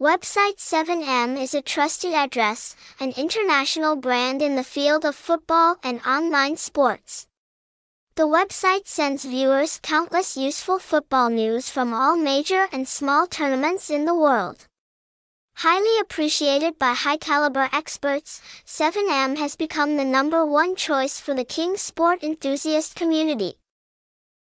Website 7M is a trusted address, an international brand in the field of football and online sports. The website sends viewers countless useful football news from all major and small tournaments in the world. Highly appreciated by high-caliber experts, 7M has become the number one choice for the King sport enthusiast community.